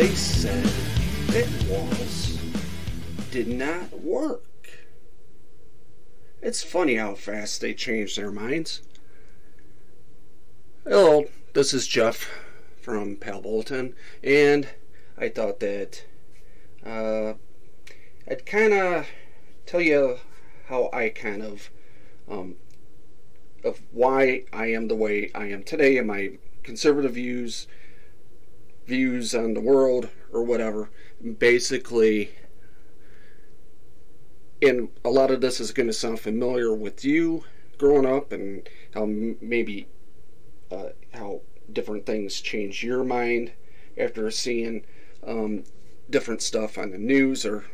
they said it walls did not work. It's funny how fast they change their minds. Hello, this is Jeff from Pal Bolton, and I thought that uh, I'd kind of tell you how I kind of um, of why I am the way I am today and my conservative views views on the world or whatever. Basically, and a lot of this is going to sound familiar with you growing up and how maybe uh, how different things change your mind after seeing um, different stuff on the news or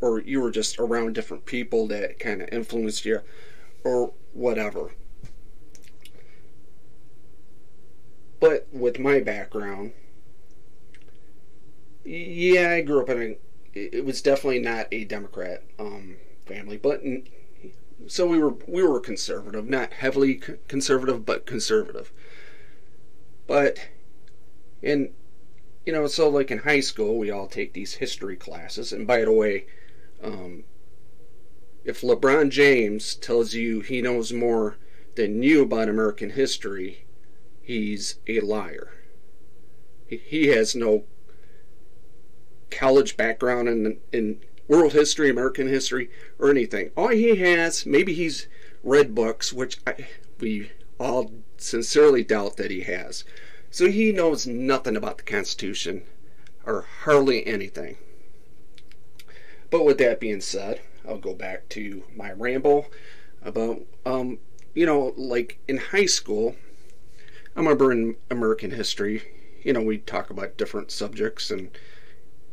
or you were just around different people that kind of influenced you or whatever. But with my background, yeah, I grew up in a. It was definitely not a Democrat um, family, but so we were we were conservative, not heavily conservative, but conservative. But and you know, so like in high school, we all take these history classes, and by the way, um, if LeBron James tells you he knows more than you about American history, he's a liar. He, he has no college background in in world history, American history, or anything. All he has, maybe he's read books, which I, we all sincerely doubt that he has. So he knows nothing about the Constitution, or hardly anything. But with that being said, I'll go back to my ramble about, um, you know, like in high school, I remember in American history, you know, we talk about different subjects and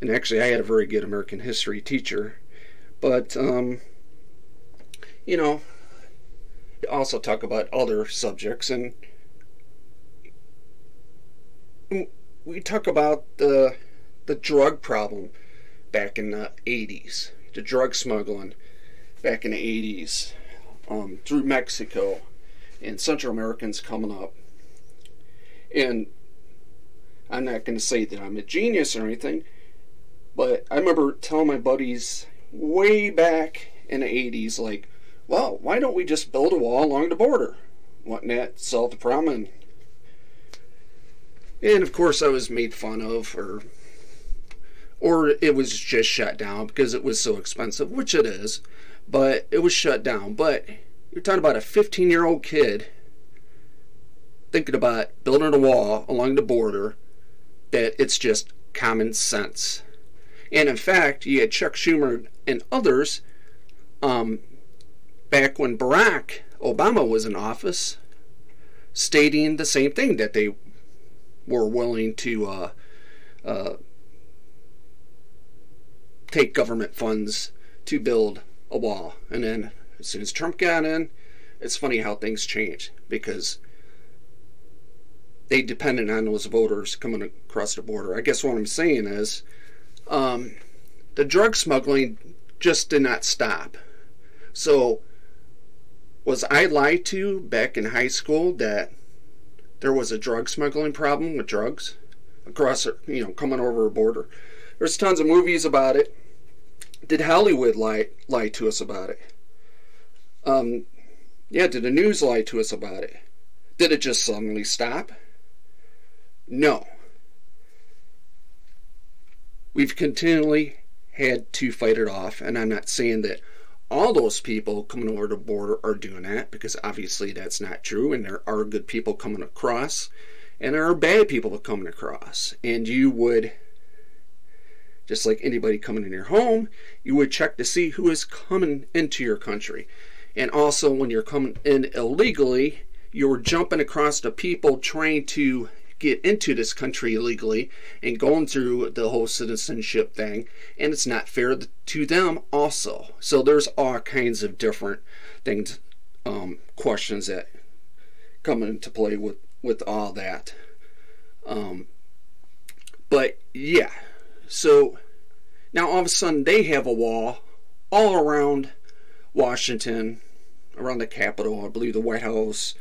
and actually I had a very good American history teacher, but um, you know, also talk about other subjects and we talk about the the drug problem back in the 80s, the drug smuggling back in the 80s um, through Mexico and Central Americans coming up. And I'm not going to say that I'm a genius or anything, but I remember telling my buddies way back in the 80s, like, well, why don't we just build a wall along the border? Wouldn't that solve the problem? And, and of course, I was made fun of, or or it was just shut down because it was so expensive, which it is. But it was shut down. But you're talking about a 15 year old kid thinking about building a wall along the border that it's just common sense. And in fact, you had Chuck Schumer and others um, back when Barack Obama was in office stating the same thing that they were willing to uh, uh, take government funds to build a wall. And then as soon as Trump got in, it's funny how things change because they depended on those voters coming across the border. I guess what I'm saying is um, the drug smuggling just did not stop. So, was I lied to back in high school that there was a drug smuggling problem with drugs across, you know, coming over a border? There's tons of movies about it. Did Hollywood lie lie to us about it? Um, yeah, did the news lie to us about it? Did it just suddenly stop? No we've continually had to fight it off, and I'm not saying that all those people coming over the border are doing that because obviously that's not true, and there are good people coming across, and there are bad people coming across, and you would just like anybody coming in your home, you would check to see who is coming into your country. And also, when you're coming in illegally, you're jumping across the people trying to get into this country illegally and going through the whole citizenship thing, and it's not fair to them also. So there's all kinds of different things, um, questions that come into play with with all that. Um, but yeah, so now all of a sudden they have a wall all around Washington, around the Capitol, I believe the White House,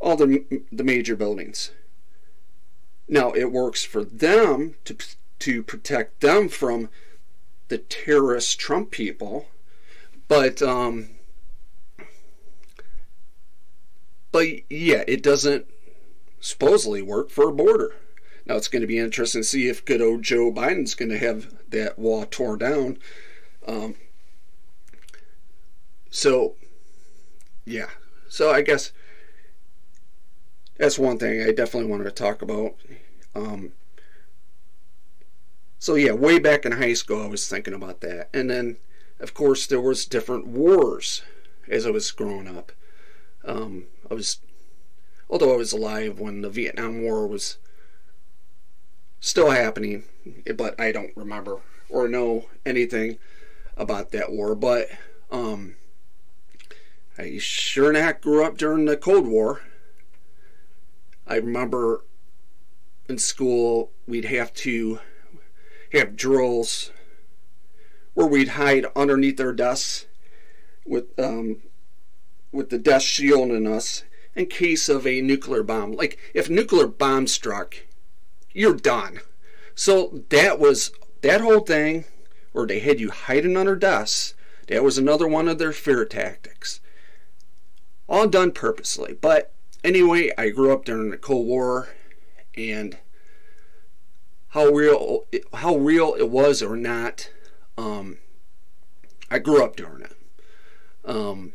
all the the major buildings. Now, it works for them to to protect them from the terrorist Trump people. But um, but yeah, it doesn't supposedly work for a border. Now it's going to be interesting to see if good old Joe Biden's going to have that wall torn down. Um, so yeah, so I guess that's one thing I definitely wanted to talk about. Um, so yeah, way back in high school, I was thinking about that, and then of course there was different wars as I was growing up. Um, I was, although I was alive when the Vietnam War was still happening, but I don't remember or know anything about that war. But um, I sure not grew up during the Cold War. I remember in school we'd have to have drills where we'd hide underneath our desks with um, with the desk shielding us in case of a nuclear bomb. Like if nuclear bomb struck, you're done. So that was that whole thing where they had you hiding under desks. That was another one of their fear tactics. All done purposely. But anyway, I grew up during the Cold War and how real how real it was or not, um, I grew up during it. Um,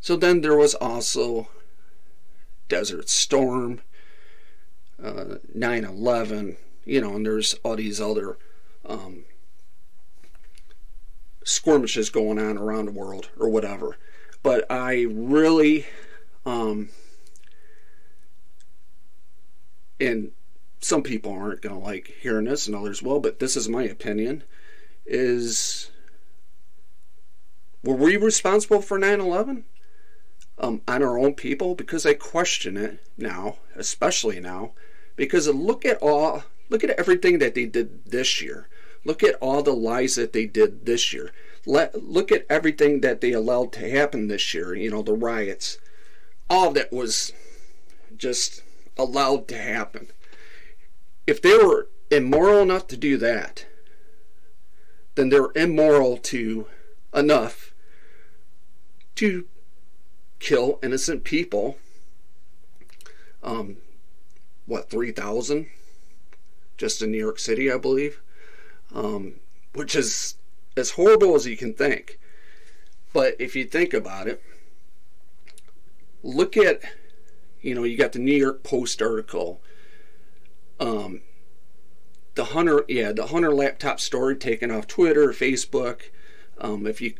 so then there was also Desert Storm, uh, 9/11, you know, and there's all these other um, skirmishes going on around the world or whatever. But I really, um, and some people aren't going to like hearing this and others will, but this is my opinion, is were we responsible for 9-11 um, on our own people? Because I question it now, especially now, because look at all, look at everything that they did this year. Look at all the lies that they did this year. Let, look at everything that they allowed to happen this year, you know, the riots. All that was just allowed to happen if they were immoral enough to do that, then they're immoral to enough to kill innocent people. Um, what, 3,000? Just in New York City, I believe. Um, which is as horrible as you can think. But if you think about it, look at, you know, you got the New York Post article um, the Hunter, yeah, the Hunter laptop story taken off Twitter, Facebook. Um, if you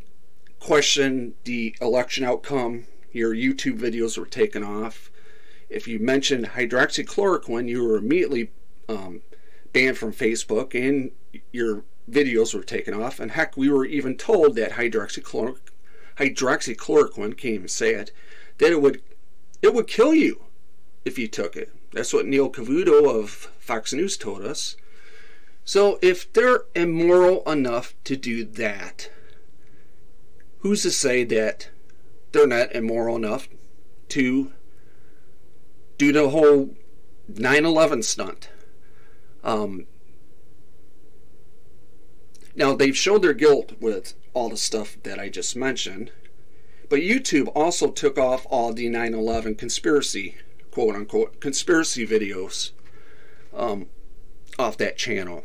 question the election outcome, your YouTube videos were taken off. If you mentioned hydroxychloroquine, you were immediately um, banned from Facebook and your videos were taken off. And heck, we were even told that hydroxychloroquine, hydroxychloroquine can't even say it, that it would it would kill you if you took it. That's what Neil Cavuto of Fox News told us. So if they're immoral enough to do that, who's to say that they're not immoral enough to do the whole 9 11 stunt? Um, now, they've showed their guilt with all the stuff that I just mentioned, but YouTube also took off all the 9 11 conspiracy quote unquote conspiracy videos um, off that channel.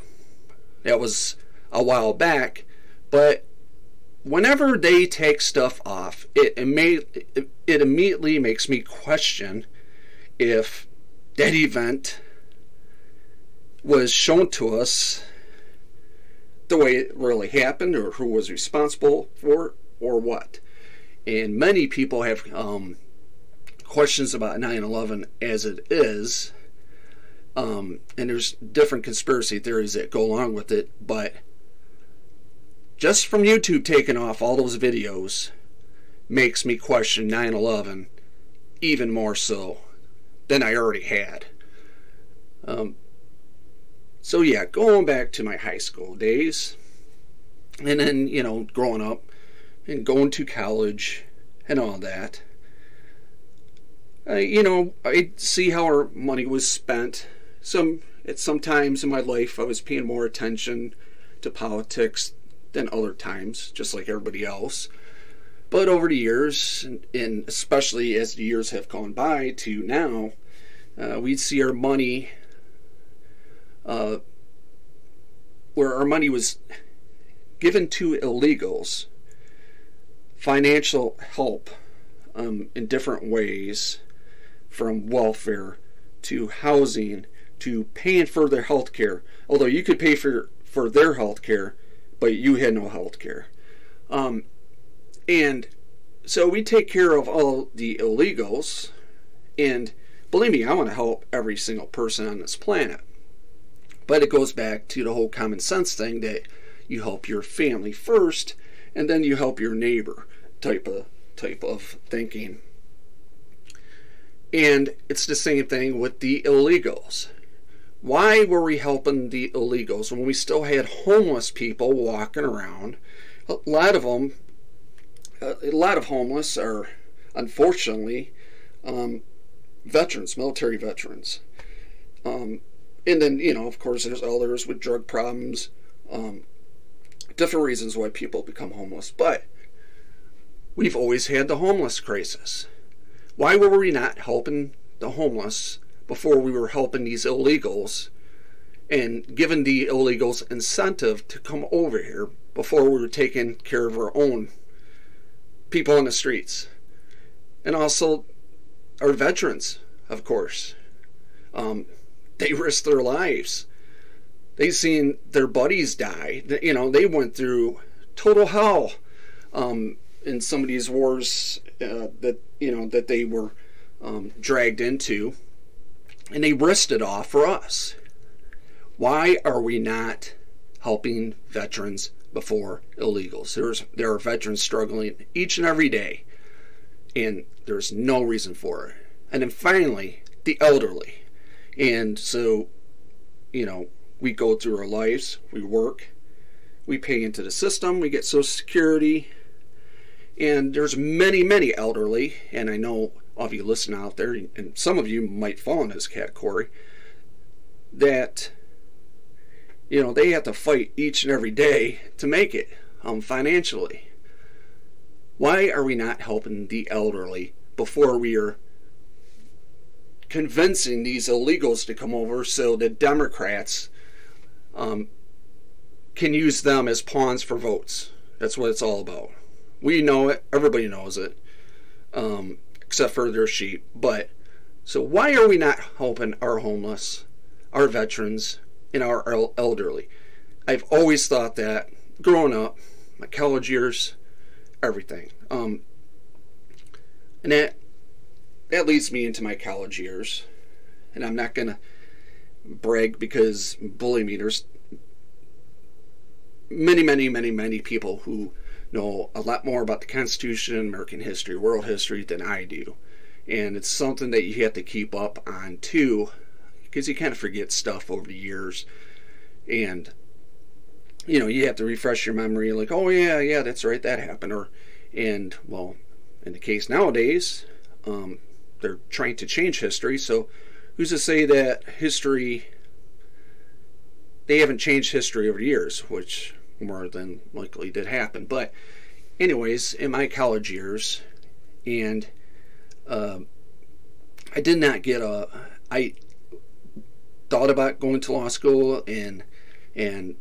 That was a while back, but whenever they take stuff off, it, it, immediately makes me question if that event was shown to us the way it really happened or who was responsible for it or what. And many people have um, questions about 9-11 as it is. Um, and there's different conspiracy theories that go along with it but just from youtube taking off all those videos makes me question 9-11 even more so than i already had. Um, so yeah going back to my high school days and then you know growing up and going to college and all that uh, you know, I see how our money was spent. Some, at some times in my life I was paying more attention to politics than other times, just like everybody else. But over the years, and especially as the years have gone by to now, uh, we see our money, uh, where our money was given to illegals, financial help um, in different ways, from welfare to housing to paying for their health care. Although you could pay for, for their health care, but you had no health care. Um, and so we take care of all the illegals. And believe me, I want to help every single person on this planet. But it goes back to the whole common sense thing that you help your family first and then you help your neighbor type of type of thinking. And it's the same thing with the illegals. Why were we helping the illegals when we still had homeless people walking around? A lot of them, a lot of homeless are unfortunately um, veterans, military veterans. Um, and then, you know, of course, there's others with drug problems, um, different reasons why people become homeless. But we've always had the homeless crisis. Why were we not helping the homeless before we were helping these illegals and giving the illegals incentive to come over here before we were taking care of our own people on the streets. And also our veterans, of course. Um, they risked their lives. They seen their buddies die. You know, they went through total hell um, in some of these wars uh, that you know that they were um, dragged into and they risked it all for us. Why are we not helping veterans before illegals? There's there are veterans struggling each and every day, and there's no reason for it. And then finally, the elderly. And so, you know, we go through our lives, we work, we pay into the system, we get Social Security, and there's many, many elderly, and I know of you listening out there, and some of you might fall in this category, that you know they have to fight each and every day to make it um, financially. Why are we not helping the elderly before we are convincing these illegals to come over so the Democrats um, can use them as pawns for votes? That's what it's all about. We know it. Everybody knows it. Um, except for their sheep. But so why are we not helping our homeless, our veterans, and our elderly? I've always thought that growing up, my college years, everything. Um, and that that leads me into my college years. And I'm not gonna brag because bully meters many, many, many, many people who know a lot more about the Constitution, American history, world history than I do. And it's something that you have to keep up on too, because you kind of forget stuff over the years. And, you know, you have to refresh your memory, like, oh, yeah, yeah, that's right, that happened. Or, and, well, in the case nowadays, um, they're trying to change history. So, who's to say that history, they haven't changed history over the years, which more than likely did happen. But, anyways, in my college years, and uh, I did not get a. I thought about going to law school, and and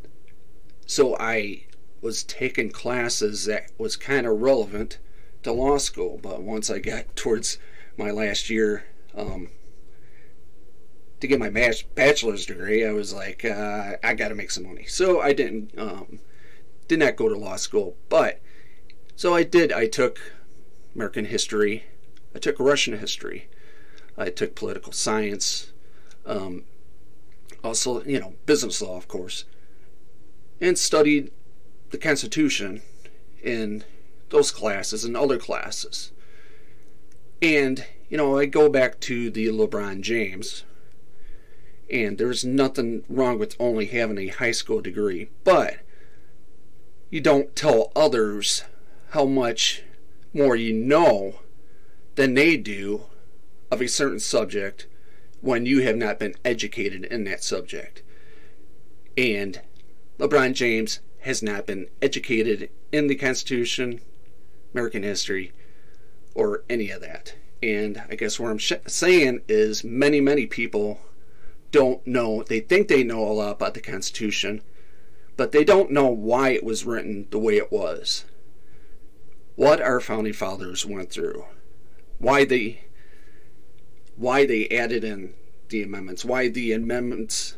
so I was taking classes that was kind of relevant to law school. But once I got towards my last year, um, to get my bachelor's degree, I was like, uh, I got to make some money. So I didn't um, did not go to law school, but so I did. I took American history, I took Russian history, I took political science, um, also, you know, business law, of course, and studied the Constitution in those classes and other classes. And, you know, I go back to the LeBron James, and there's nothing wrong with only having a high school degree, but you don't tell others how much more you know than they do of a certain subject when you have not been educated in that subject. And LeBron James has not been educated in the Constitution, American history, or any of that. And I guess what I'm sh- saying is many, many people don't know, they think they know a lot about the Constitution, but they don't know why it was written the way it was. What our founding fathers went through, why they why they added in the amendments, why the amendments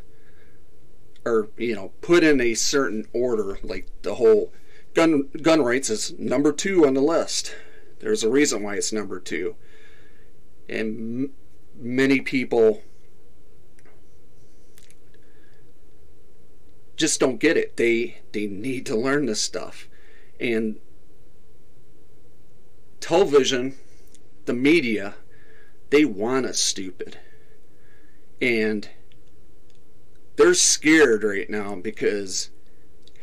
are, you know, put in a certain order, like the whole gun gun rights is number 2 on the list. There's a reason why it's number 2. And m- many people just don't get it. They they need to learn this stuff. And television, the media, they want us stupid. And they're scared right now because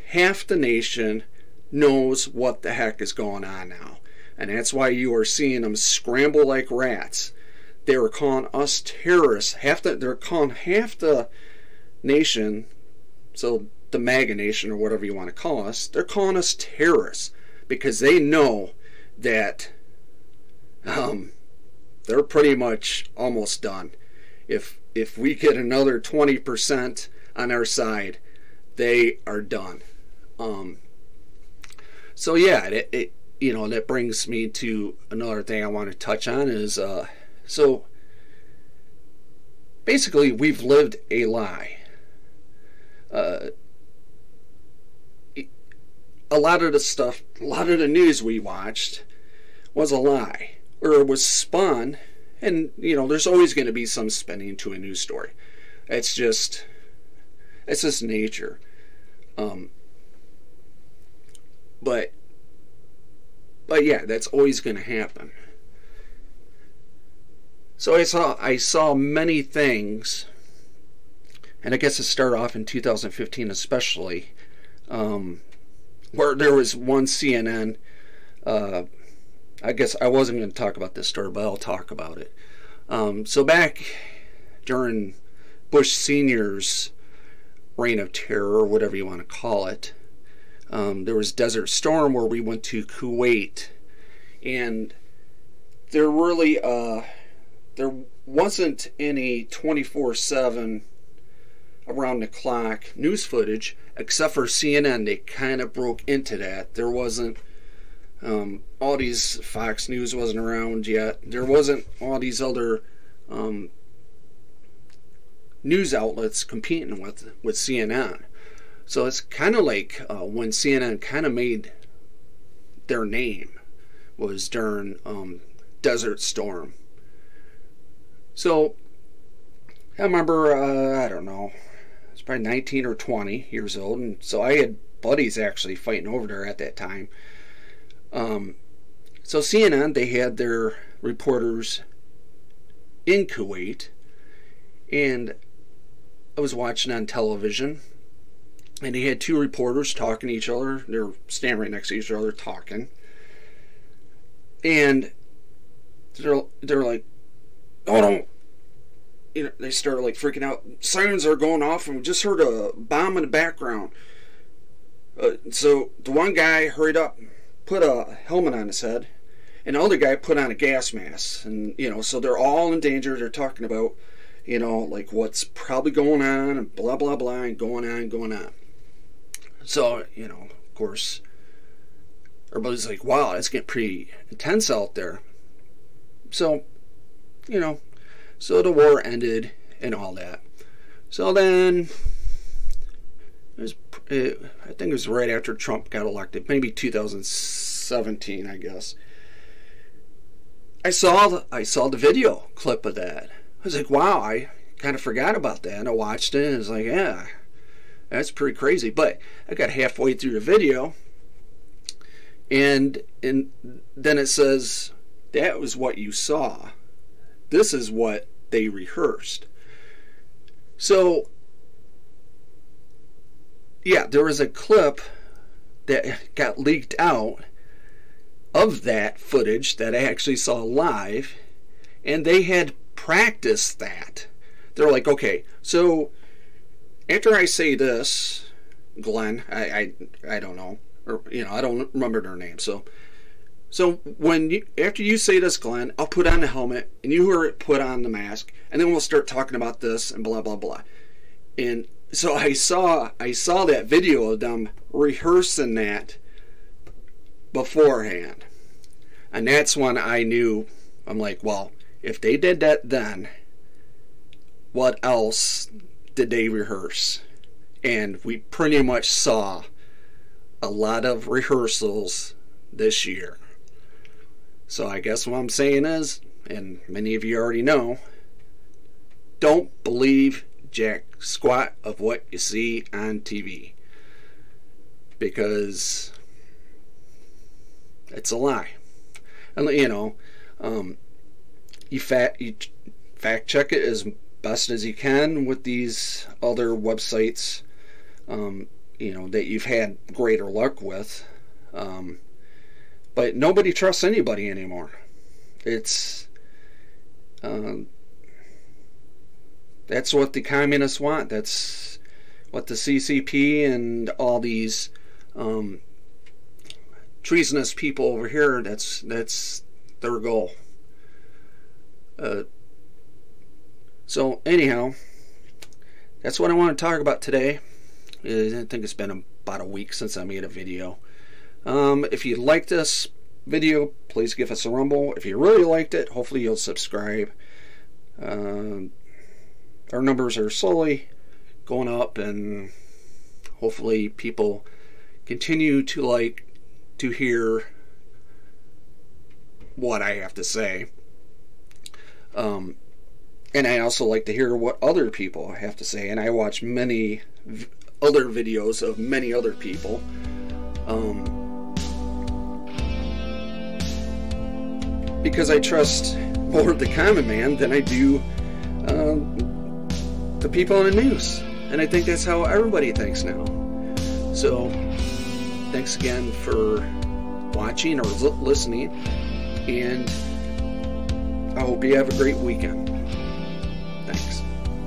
half the nation knows what the heck is going on now. And that's why you are seeing them scramble like rats. They were calling us terrorists. Half the, they're calling half the nation so the MAGA nation, or whatever you want to call us, they're calling us terrorists because they know that um, they're pretty much almost done. If if we get another 20% on our side, they are done. Um, so yeah, it, it you know that brings me to another thing I want to touch on is uh, so basically we've lived a lie uh, a lot of the stuff, a lot of the news we watched was a lie, or was spun. And you know, there's always going to be some spinning to a news story. It's just, it's just nature. Um, but, but yeah, that's always going to happen. So I saw I saw many things and I guess it started off in 2015 especially, um, where there was one CNN. Uh, I guess I wasn't going to talk about this story, but I'll talk about it. Um, so back during Bush Senior's reign of terror, or whatever you want to call it, um, there was Desert Storm where we went to Kuwait, and there really uh, there wasn't any 24 7 around the clock news footage, except for CNN. They kind of broke into that. There wasn't um, all these Fox News wasn't around yet. There wasn't all these other um, news outlets competing with with CNN. So it's kind of like uh, when CNN kind of made their name was during um, Desert Storm. So I remember, uh, I don't know, was probably 19 or 20 years old, and so I had buddies actually fighting over there at that time. Um, so CNN, they had their reporters in Kuwait, and I was watching on television, and they had two reporters talking to each other. They were standing right next to each other talking, and they're they're like, "Oh, don't you know, they started like freaking out. Sirens are going off, and we just heard a bomb in the background. Uh, so the one guy hurried up, put a helmet on his head, and the other guy put on a gas mask. And you know, so they're all in danger. They're talking about, you know, like what's probably going on, and blah blah blah, and going on, going on. So you know, of course, everybody's like, "Wow, it's getting pretty intense out there." So, you know, so the war ended and all that. So then, it was, it, I think it was right after Trump got elected, maybe 2017, I guess. I saw the, I saw the video clip of that. I was like, wow, I kind of forgot about that. And I watched it and I was like, yeah, that's pretty crazy. But I got halfway through the video and and then it says that was what you saw. This is what they rehearsed. So, yeah, there was a clip that got leaked out of that footage that I actually saw live, and they had practiced that. they're like, okay, so after I say this, Glenn, I, I, I don't know, or you know, I don't remember their name. So, so when you after you say this, Glenn, I'll put on the helmet, and you are put on the mask, and then we'll start talking about this and blah blah blah. And so I saw I saw that video of them rehearsing that beforehand, and that's when I knew. I'm like, well, if they did that then, what else did they rehearse? And we pretty much saw a lot of rehearsals this year. So I guess what I'm saying is, and many of you already know, don't believe jack squat of what you see on TV. Because it's a lie. And you know, um, you fact you fact check it as best as you can with these other websites, um, you know, that you've had greater luck with. Um, but nobody trusts anybody anymore. It's um, that's what the communists want. That's what the CCP and all these um, treasonous people over here. That's that's their goal. Uh, so anyhow, that's what I want to talk about today. I think it's been about a week since I made a video. Um, if you like this video, please give us a rumble. If you really liked it, hopefully you'll subscribe. Uh, our numbers are slowly going up, and hopefully people continue to like to hear what I have to say. Um, and I also like to hear what other people have to say. And I watch many other videos of many other people. Um, because I trust more the common man than I do um, the people on the news. And I think that's how everybody thinks now. So, thanks again for watching or listening. And I hope you have a great weekend.